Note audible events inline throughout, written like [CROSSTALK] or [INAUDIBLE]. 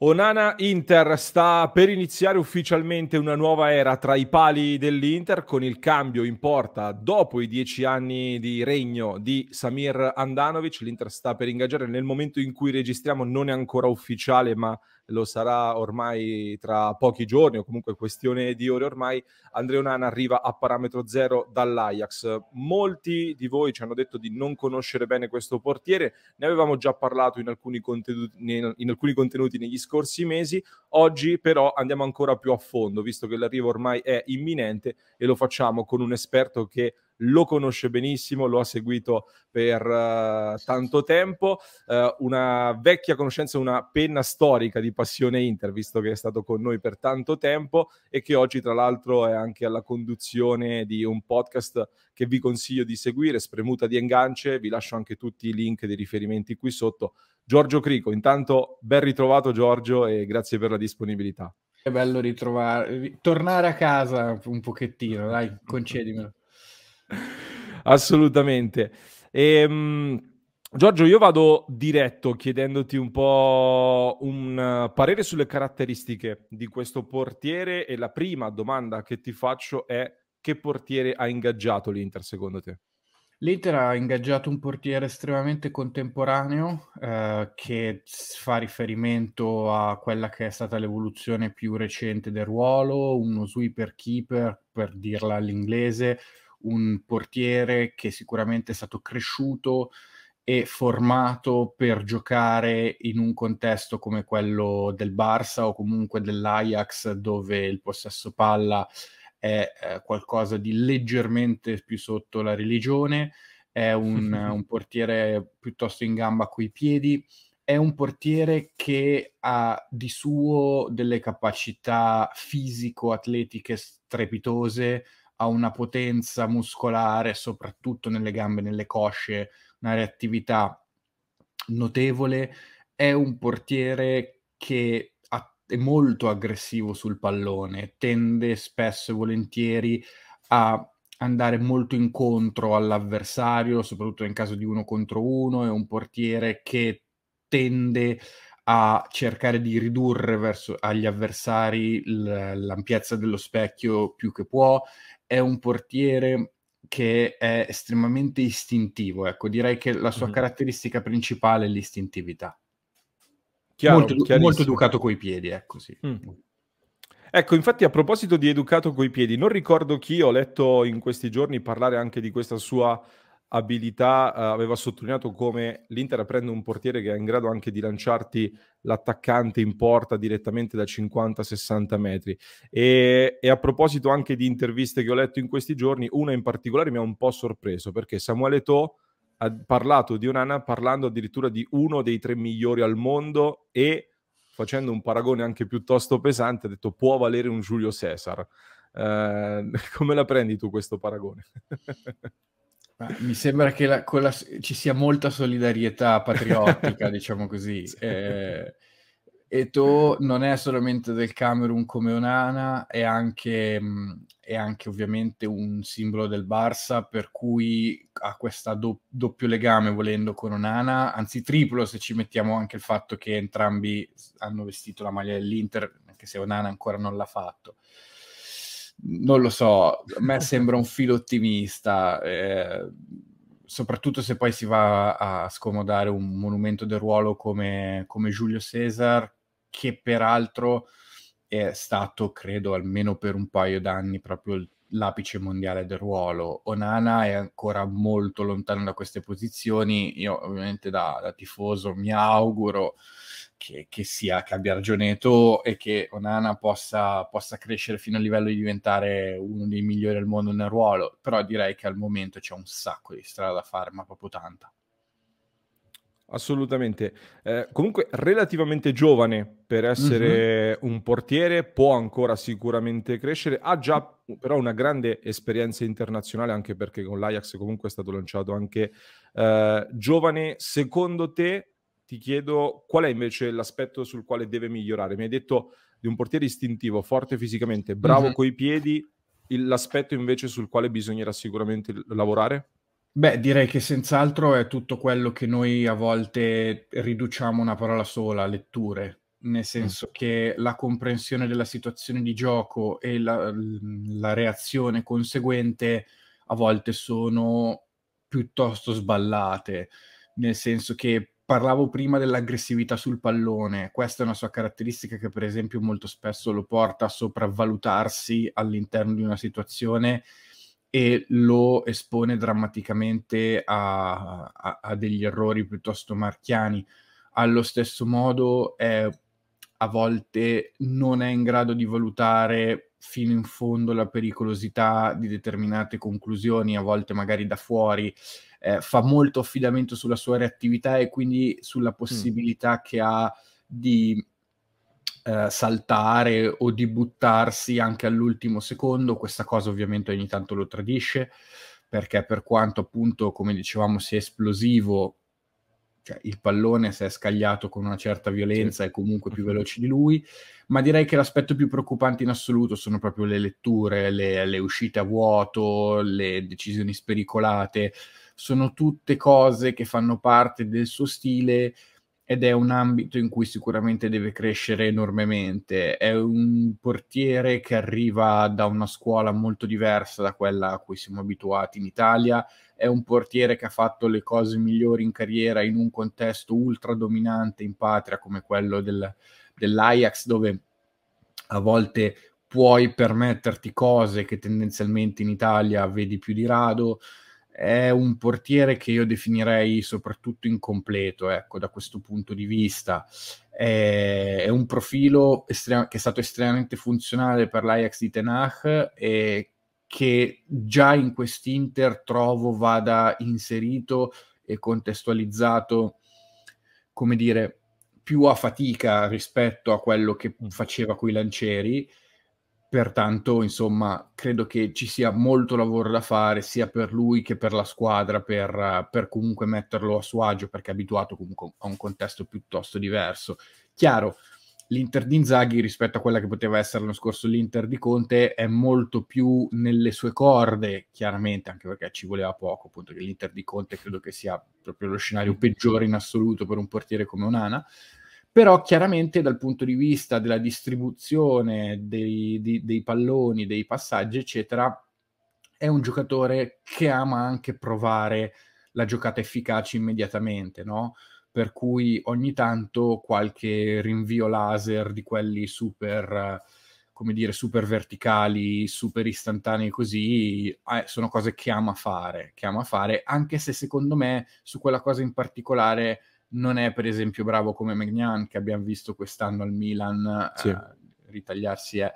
Onana Inter sta per iniziare ufficialmente una nuova era tra i pali dell'Inter con il cambio in porta dopo i dieci anni di regno di Samir Andanovic. L'Inter sta per ingaggiare nel momento in cui registriamo, non è ancora ufficiale, ma lo sarà ormai tra pochi giorni o comunque questione di ore ormai, Andrea Onana arriva a parametro zero dall'Ajax. Molti di voi ci hanno detto di non conoscere bene questo portiere, ne avevamo già parlato in alcuni contenuti, in alcuni contenuti negli scorsi mesi, oggi però andiamo ancora più a fondo, visto che l'arrivo ormai è imminente e lo facciamo con un esperto che lo conosce benissimo, lo ha seguito per uh, tanto tempo, uh, una vecchia conoscenza, una penna storica di passione Inter, visto che è stato con noi per tanto tempo e che oggi tra l'altro è anche alla conduzione di un podcast che vi consiglio di seguire, Spremuta di Engance, vi lascio anche tutti i link dei riferimenti qui sotto. Giorgio Crico, intanto ben ritrovato Giorgio e grazie per la disponibilità. È bello ritrovare, tornare a casa un pochettino, dai, concedimelo. [LAUGHS] Assolutamente. Ehm, Giorgio, io vado diretto chiedendoti un po' un parere sulle caratteristiche di questo portiere e la prima domanda che ti faccio è che portiere ha ingaggiato l'Inter secondo te? L'Inter ha ingaggiato un portiere estremamente contemporaneo eh, che fa riferimento a quella che è stata l'evoluzione più recente del ruolo, uno sweeper keeper per dirla all'inglese, un portiere che sicuramente è stato cresciuto e formato per giocare in un contesto come quello del Barça o comunque dell'Ajax dove il possesso palla è eh, qualcosa di leggermente più sotto la religione, è un, [LAUGHS] un portiere piuttosto in gamba coi piedi, è un portiere che ha di suo delle capacità fisico-atletiche strepitose, ha una potenza muscolare, soprattutto nelle gambe, nelle cosce, una reattività notevole. È un portiere che è molto aggressivo sul pallone, tende spesso e volentieri a andare molto incontro all'avversario, soprattutto in caso di uno contro uno, è un portiere che tende a cercare di ridurre verso agli avversari l'ampiezza dello specchio più che può, è un portiere che è estremamente istintivo, ecco, direi che la sua mm-hmm. caratteristica principale è l'istintività. Chiaro, molto, molto educato coi piedi, ecco sì. Mm. Ecco, infatti a proposito di educato coi piedi, non ricordo chi ho letto in questi giorni parlare anche di questa sua abilità, uh, aveva sottolineato come l'Inter prende un portiere che è in grado anche di lanciarti l'attaccante in porta direttamente da 50-60 metri. E, e, a proposito anche di interviste che ho letto in questi giorni, una in particolare mi ha un po' sorpreso perché Samuele To ha parlato di Onana parlando addirittura di uno dei tre migliori al mondo e facendo un paragone anche piuttosto pesante ha detto può valere un Giulio Cesar. Uh, [LAUGHS] come la prendi tu questo paragone? [LAUGHS] mi sembra che la, la, ci sia molta solidarietà patriottica, [LAUGHS] diciamo così. Eh, Eto non è solamente del Camerun come Onana, è anche, è anche ovviamente un simbolo del Barça, per cui ha questo do, doppio legame volendo con Onana, anzi triplo se ci mettiamo anche il fatto che entrambi hanno vestito la maglia dell'Inter, anche se Onana ancora non l'ha fatto non lo so, a me [LAUGHS] sembra un filo ottimista, eh, soprattutto se poi si va a scomodare un monumento del ruolo come, come Giulio Cesar, che peraltro è stato, credo, almeno per un paio d'anni proprio l'apice mondiale del ruolo. Onana è ancora molto lontano da queste posizioni. Io, ovviamente, da, da tifoso mi auguro che, che, sia, che abbia ragione Eto e che Onana possa, possa crescere fino al livello di diventare uno dei migliori al mondo nel ruolo, però direi che al momento c'è un sacco di strada da fare, ma proprio tanta. Assolutamente. Eh, comunque relativamente giovane per essere mm-hmm. un portiere, può ancora sicuramente crescere, ha già però una grande esperienza internazionale anche perché con l'Ajax comunque è stato lanciato anche eh, giovane. Secondo te, ti chiedo qual è invece l'aspetto sul quale deve migliorare? Mi hai detto di un portiere istintivo, forte fisicamente, bravo mm-hmm. coi piedi, l'aspetto invece sul quale bisognerà sicuramente lavorare? Beh, direi che senz'altro è tutto quello che noi a volte riduciamo una parola sola, letture, nel senso mm. che la comprensione della situazione di gioco e la, la reazione conseguente a volte sono piuttosto sballate, nel senso che parlavo prima dell'aggressività sul pallone, questa è una sua caratteristica che per esempio molto spesso lo porta a sopravvalutarsi all'interno di una situazione e lo espone drammaticamente a, a, a degli errori piuttosto marchiani. Allo stesso modo, è, a volte non è in grado di valutare fino in fondo la pericolosità di determinate conclusioni, a volte magari da fuori, eh, fa molto affidamento sulla sua reattività e quindi sulla mm. possibilità mm. che ha di eh, saltare o di buttarsi anche all'ultimo secondo. Questa cosa ovviamente ogni tanto lo tradisce, perché per quanto appunto, come dicevamo, sia esplosivo, cioè il pallone se è scagliato con una certa violenza sì. è comunque più veloce di lui, ma direi che l'aspetto più preoccupante in assoluto sono proprio le letture, le, le uscite a vuoto, le decisioni spericolate, sono tutte cose che fanno parte del suo stile ed è un ambito in cui sicuramente deve crescere enormemente. È un portiere che arriva da una scuola molto diversa da quella a cui siamo abituati in Italia, è un portiere che ha fatto le cose migliori in carriera in un contesto ultra dominante in patria come quello del, dell'Ajax, dove a volte puoi permetterti cose che tendenzialmente in Italia vedi più di rado è un portiere che io definirei soprattutto incompleto, ecco, da questo punto di vista. È, è un profilo estrem- che è stato estremamente funzionale per l'Ajax di Tenach e che già in quest'Inter trovo vada inserito e contestualizzato, come dire, più a fatica rispetto a quello che faceva coi lancieri Pertanto, insomma, credo che ci sia molto lavoro da fare sia per lui che per la squadra per, per, comunque metterlo a suo agio perché è abituato comunque a un contesto piuttosto diverso. Chiaro, l'Inter di Inzaghi rispetto a quella che poteva essere l'anno scorso l'Inter di Conte è molto più nelle sue corde, chiaramente, anche perché ci voleva poco, appunto che l'Inter di Conte credo che sia proprio lo scenario peggiore in assoluto per un portiere come Onana però chiaramente dal punto di vista della distribuzione dei, dei, dei, palloni, dei passaggi, eccetera, è un giocatore che ama anche provare la giocata efficace immediatamente, no? Per cui ogni tanto qualche rinvio laser di quelli super, come dire, super verticali, super istantanei così, eh, sono cose che ama fare, che ama fare, anche se secondo me su quella cosa in particolare non è per esempio bravo come Magnan che abbiamo visto quest'anno al Milan sì. eh, ritagliarsi è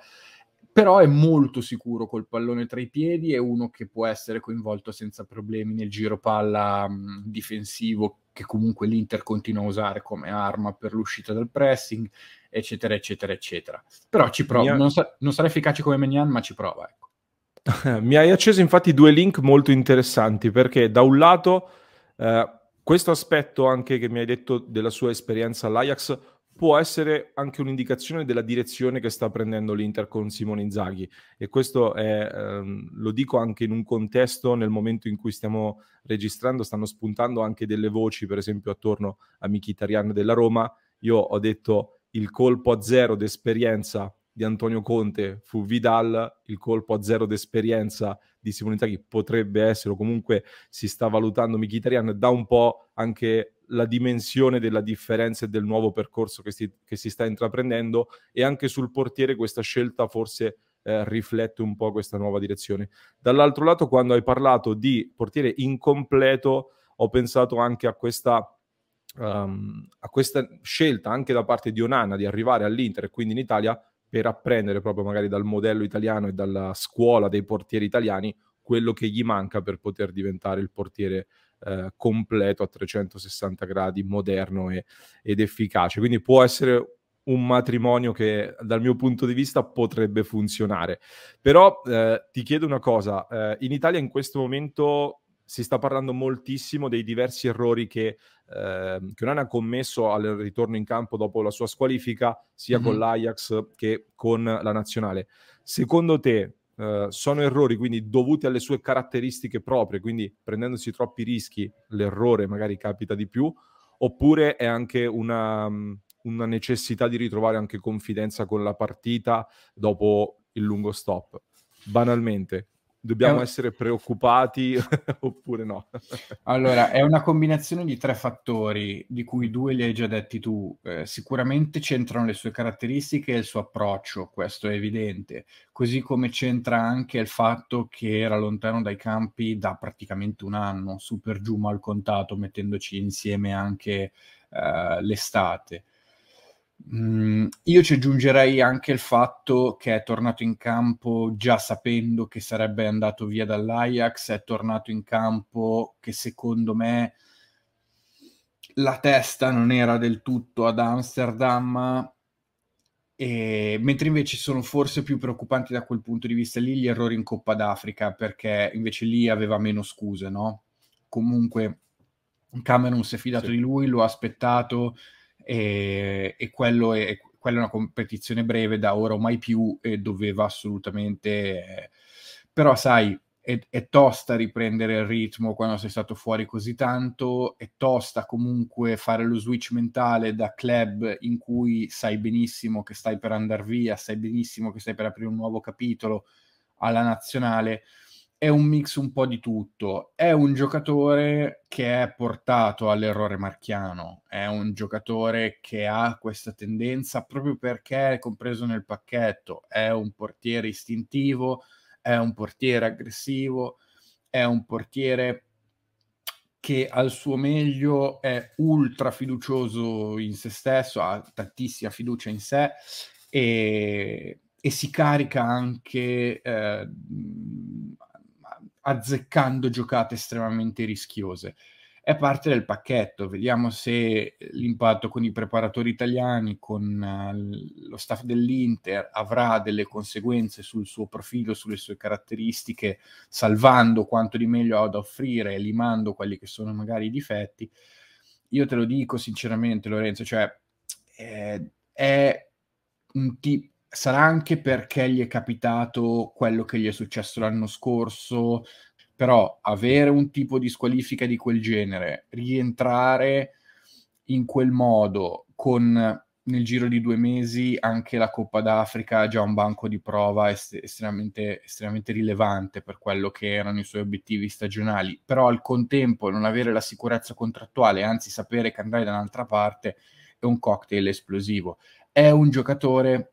però è molto sicuro col pallone tra i piedi è uno che può essere coinvolto senza problemi nel giro palla mh, difensivo che comunque l'Inter continua a usare come arma per l'uscita dal pressing eccetera eccetera eccetera però ci prova, non, sa- non, sarà efficace come Magnan ma ci prova ecco. [LAUGHS] mi hai acceso infatti due link molto interessanti perché da un lato eh, questo aspetto anche che mi hai detto della sua esperienza all'Ajax può essere anche un'indicazione della direzione che sta prendendo l'Inter con Simone Inzaghi. E questo è, ehm, lo dico anche in un contesto nel momento in cui stiamo registrando stanno spuntando anche delle voci per esempio attorno a Mkhitaryan della Roma. Io ho detto il colpo a zero d'esperienza di Antonio Conte fu Vidal, il colpo a zero d'esperienza di Simone Inzaghi potrebbe essere, o comunque si sta valutando Mkhitaryan, da un po' anche la dimensione della differenza e del nuovo percorso che si, che si sta intraprendendo e anche sul portiere questa scelta forse eh, riflette un po' questa nuova direzione. Dall'altro lato, quando hai parlato di portiere incompleto, ho pensato anche a questa, um, a questa scelta anche da parte di Onana di arrivare all'Inter e quindi in Italia per apprendere proprio magari dal modello italiano e dalla scuola dei portieri italiani quello che gli manca per poter diventare il portiere eh, completo a 360 gradi, moderno e, ed efficace. Quindi può essere un matrimonio che dal mio punto di vista potrebbe funzionare. Però eh, ti chiedo una cosa, eh, in Italia in questo momento si sta parlando moltissimo dei diversi errori che, eh, che non ha commesso al ritorno in campo dopo la sua squalifica, sia mm-hmm. con l'Ajax che con la nazionale. Secondo te eh, sono errori quindi dovuti alle sue caratteristiche proprie, quindi prendendosi troppi rischi l'errore magari capita di più, oppure è anche una, una necessità di ritrovare anche confidenza con la partita dopo il lungo stop. Banalmente, dobbiamo un... essere preoccupati [LAUGHS] oppure no? allora, è una combinazione di tre fattori, di cui due li hai già detti tu. Eh, sicuramente c'entrano le sue caratteristiche e il suo approccio, questo è evidente, così come c'entra anche il fatto che era lontano dai campi da praticamente un anno, super giù mal contato, mettendoci insieme anche eh, l'estate. Mm, io ci aggiungerei anche il fatto che è tornato in campo già sapendo che sarebbe andato via dall'Ajax, è tornato in campo che secondo me la testa non era del tutto ad Amsterdam, e, mentre invece sono forse più preoccupanti da quel punto di vista lì gli errori in Coppa d'Africa, perché invece lì aveva meno scuse, no? Comunque Cameron si è fidato sì. di lui, lo ha aspettato e, e quello è, quella è una competizione breve da ora o mai più e doveva assolutamente... Eh, però sai, è, è, tosta riprendere il ritmo quando sei stato fuori così tanto, è tosta comunque fare lo switch mentale da club in cui sai benissimo che stai per andare via, sai benissimo che stai per aprire un nuovo capitolo alla nazionale è un mix un po' di tutto. È un giocatore che è portato all'errore marchiano, è un giocatore che ha questa tendenza proprio perché è compreso nel pacchetto, è un portiere istintivo, è un portiere aggressivo, è un portiere che al suo meglio è ultra fiducioso in se stesso, ha tantissima fiducia in sé e, e si carica anche eh, azzeccando giocate estremamente rischiose. È parte del pacchetto, vediamo se l'impatto con i preparatori italiani, con uh, lo staff dell'Inter avrà delle conseguenze sul suo profilo, sulle sue caratteristiche, salvando quanto di meglio ha da offrire, limando quelli che sono magari i difetti. Io te lo dico sinceramente, Lorenzo, cioè eh, è un tipo sarà anche perché gli è capitato quello che gli è successo l'anno scorso, però avere un tipo di squalifica di quel genere, rientrare in quel modo con nel giro di due mesi anche la Coppa d'Africa già un banco di prova est- estremamente, estremamente rilevante per quello che erano i suoi obiettivi stagionali, però al contempo non avere la sicurezza contrattuale, anzi sapere che andrai da un'altra parte, è un cocktail esplosivo. È un giocatore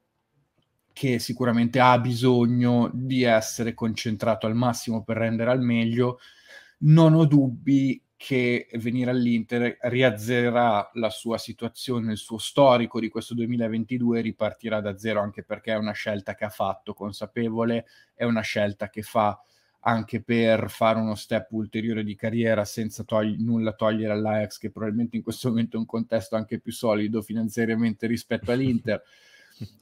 che sicuramente ha bisogno di essere concentrato al massimo per rendere al meglio. Non ho dubbi che venire all'Inter riazzerà la sua situazione, il suo storico di questo 2022 ripartirà da zero anche perché è una scelta che ha fatto consapevole, è una scelta che fa anche per fare uno step ulteriore di carriera senza togli- nulla togliere all'Ajax che probabilmente in questo momento è un contesto anche più solido finanziariamente rispetto all'Inter [LAUGHS]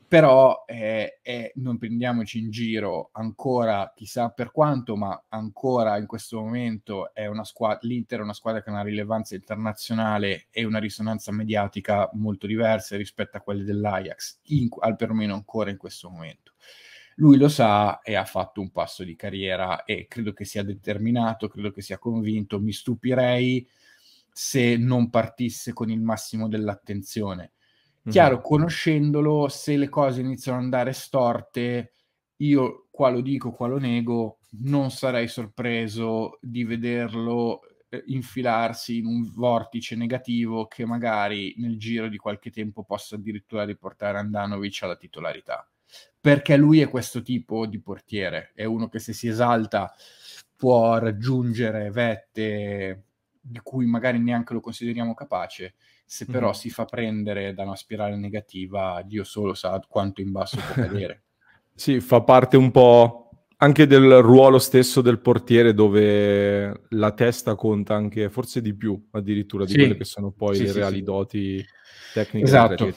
però eh, eh, non prendiamoci in giro ancora chissà per quanto, ma ancora in questo momento è una squadra, l'Inter è una squadra che ha una rilevanza internazionale e una risonanza mediatica molto diverse rispetto a quelle dell'Ajax, in, al perlomeno ancora in questo momento. Lui lo sa e ha fatto un passo di carriera e credo che sia determinato, credo che sia convinto, mi stupirei se non partisse con il massimo dell'attenzione Chiaro, conoscendolo, se le cose iniziano ad andare storte, io qua lo dico, qua lo nego, non sarei sorpreso di vederlo eh, infilarsi in un vortice negativo che magari nel giro di qualche tempo possa addirittura riportare Andanovic alla titolarità. Perché lui è questo tipo di portiere, è uno che se si esalta può raggiungere vette di cui magari neanche lo consideriamo capace se però mm-hmm. si fa prendere da una spirale negativa, Dio solo sa quanto in basso può cadere. [LAUGHS] sì, fa parte un po' anche del ruolo stesso del portiere dove la testa conta anche forse di più addirittura di sì. quelle che sono poi sì, le sì, reali doti tecniche. Esatto,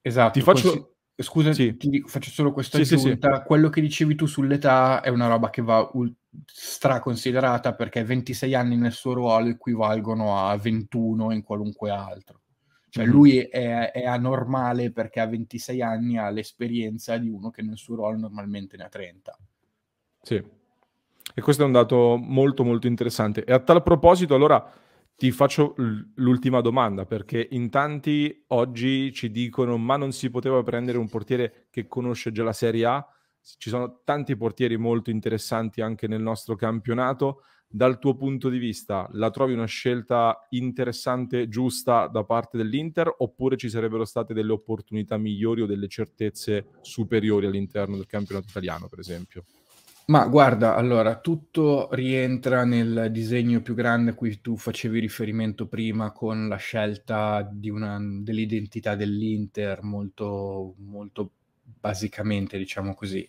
esatto. Ti faccio... Consi- Scusa, ti dico, faccio solo questa aggiunta. Quello che dicevi tu sull'età è una roba che va ul- straconsiderata perché 26 anni nel suo ruolo equivalgono a 21 in qualunque altro. Cioè lui è, è, anormale perché a 26 anni ha l'esperienza di uno che nel suo ruolo normalmente ne ha 30. Sì, e questo è un dato molto molto interessante. E a tal proposito, allora ti faccio l'ultima domanda, perché in tanti oggi ci dicono ma non si poteva prendere un portiere che conosce già la Serie A? Ci sono tanti portieri molto interessanti anche nel nostro campionato. Dal tuo punto di vista, la trovi una scelta interessante, giusta da parte dell'Inter, oppure ci sarebbero state delle opportunità migliori o delle certezze superiori all'interno del campionato italiano, per esempio? Ma guarda, allora, tutto rientra nel disegno più grande a cui tu facevi riferimento prima con la scelta una, dell'identità dell'Inter molto, molto basicamente, diciamo così.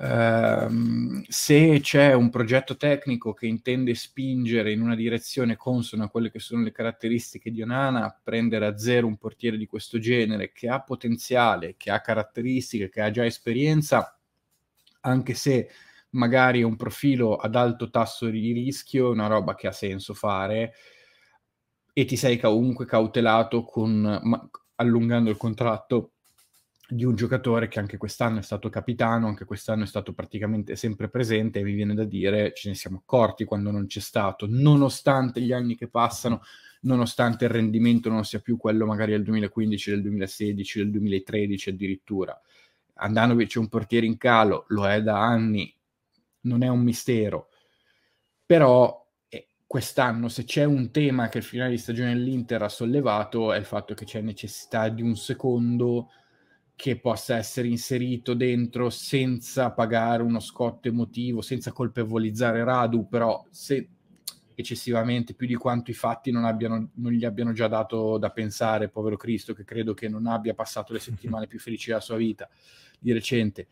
Uh, se c'è un progetto tecnico che intende spingere in una direzione consona a quelle che sono le caratteristiche di Onana, prendere a zero un portiere di questo genere che ha potenziale, che ha caratteristiche, che ha già esperienza, anche se magari è un profilo ad alto tasso di rischio, una roba che ha senso fare, e ti sei comunque cautelato con, ma, allungando il contratto di un giocatore che anche quest'anno è stato capitano, anche quest'anno è stato praticamente sempre presente e mi viene da dire ce ne siamo accorti quando non c'è stato, nonostante gli anni che passano, nonostante il rendimento non sia più quello magari del 2015, del 2016, del 2013 addirittura. Andanovic è un portiere in calo, lo è da anni, non è un mistero. Però eh, quest'anno se c'è un tema che il finale di stagione dell'Inter ha sollevato è il fatto che c'è necessità di un secondo che possa essere inserito dentro senza pagare uno scotto emotivo, senza colpevolizzare Radu, però se eccessivamente più di quanto i fatti non, abbiano, non gli abbiano già dato da pensare, povero Cristo, che credo che non abbia passato le [LAUGHS] settimane più felici della sua vita di recente.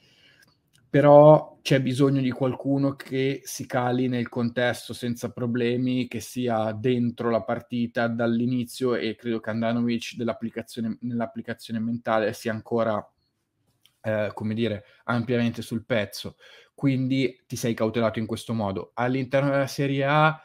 Però c'è bisogno di qualcuno che si cali nel contesto senza problemi, che sia dentro la partita dall'inizio e credo che Andanovic nell'applicazione mentale sia ancora, eh, come dire, ampiamente sul pezzo. Quindi ti sei cautelato in questo modo. All'interno della Serie A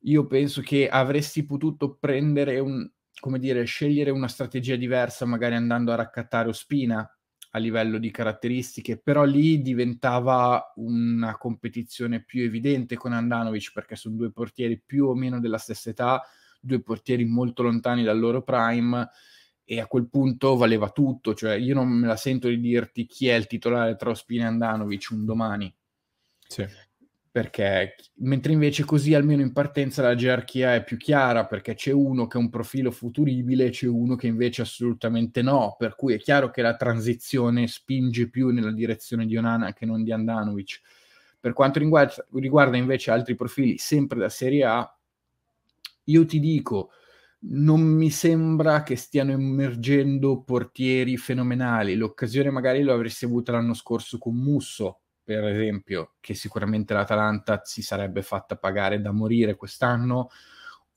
io penso che avresti potuto prendere un, come dire, scegliere una strategia diversa, magari andando a raccattare Ospina a livello di caratteristiche, però lì diventava una competizione più evidente con Andanovic perché sono due portieri più o meno della stessa età, due portieri molto lontani dal loro prime e a quel punto valeva tutto, cioè io non me la sento di dirti chi è il titolare tra Ospina e Andanovic un domani. Sì perché mentre invece così almeno in partenza la gerarchia è più chiara perché c'è uno che ha un profilo futuribile c'è uno che invece assolutamente no, per cui è chiaro che la transizione spinge più nella direzione di Onana che non di Andanovic. Per quanto riguarda, riguarda invece altri profili sempre da Serie A, io ti dico, non mi sembra che stiano emergendo portieri fenomenali. L'occasione magari lo avresti avuta l'anno scorso con Musso, per esempio, che sicuramente l'Atalanta si sarebbe fatta pagare da morire quest'anno,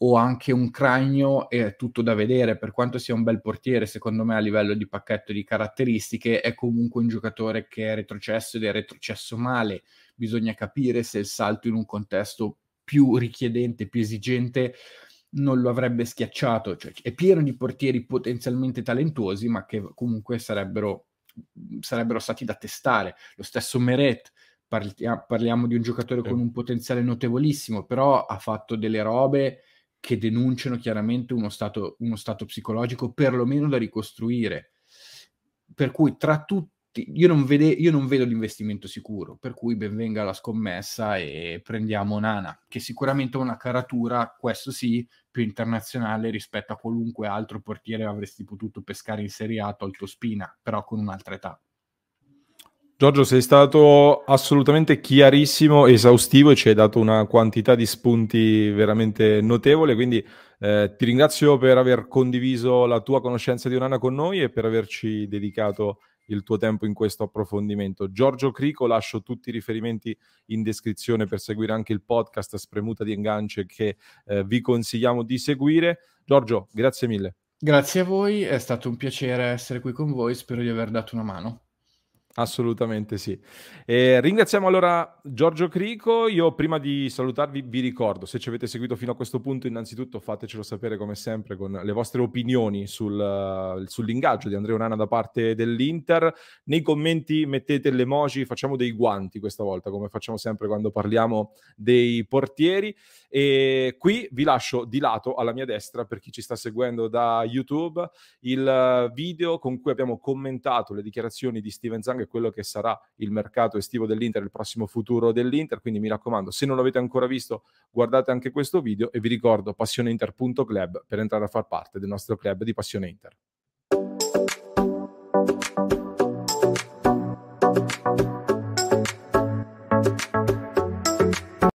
o anche un Cragno è tutto da vedere, per quanto sia un bel portiere, secondo me a livello di pacchetto di caratteristiche, è comunque un giocatore che è retrocesso ed è retrocesso male, bisogna capire se il salto in un contesto più richiedente, più esigente, non lo avrebbe schiacciato, cioè è pieno di portieri potenzialmente talentuosi, ma che comunque sarebbero sarebbero stati da testare. Lo stesso Meret, parlia, parliamo di un giocatore con un potenziale notevolissimo, però ha fatto delle robe che denunciano chiaramente uno stato, uno stato psicologico perlomeno da ricostruire. Per cui tra tutti io non, vede, io non, vedo l'investimento sicuro, per cui benvenga la scommessa e prendiamo Nana, che sicuramente ha una caratura, questo sì, più internazionale rispetto a qualunque altro portiere avresti potuto pescare in Serie A tolto Spina, però con un'altra età. Giorgio, sei stato assolutamente chiarissimo, esaustivo e ci hai dato una quantità di spunti veramente notevole, quindi eh, ti ringrazio per aver condiviso la tua conoscenza di Onana con noi e per averci dedicato il tuo tempo in questo approfondimento. Giorgio Crico, lascio tutti i riferimenti in descrizione per seguire anche il podcast Spremuta di Engance che eh, vi consigliamo di seguire. Giorgio, grazie mille. Grazie a voi, è stato un piacere essere qui con voi, spero di aver dato una mano. Assolutamente sì. E ringraziamo allora Giorgio Crico. Io prima di salutarvi vi ricordo, se ci avete seguito fino a questo punto, innanzitutto fatecelo sapere come sempre con le vostre opinioni sul, sull'ingaggio di Andrea Onana da parte dell'Inter. Nei commenti mettete le emoji, facciamo dei guanti questa volta, come facciamo sempre quando parliamo dei portieri. E qui vi lascio di lato alla mia destra, per chi ci sta seguendo da YouTube, il video con cui abbiamo commentato le dichiarazioni di Steven Zang Young, quello che sarà il mercato estivo dell'Inter, il prossimo futuro dell'Inter. Quindi mi raccomando, se non l'avete ancora visto, guardate anche questo video e vi ricordo passioneinter.club per entrare a far parte del nostro club di Passione Inter.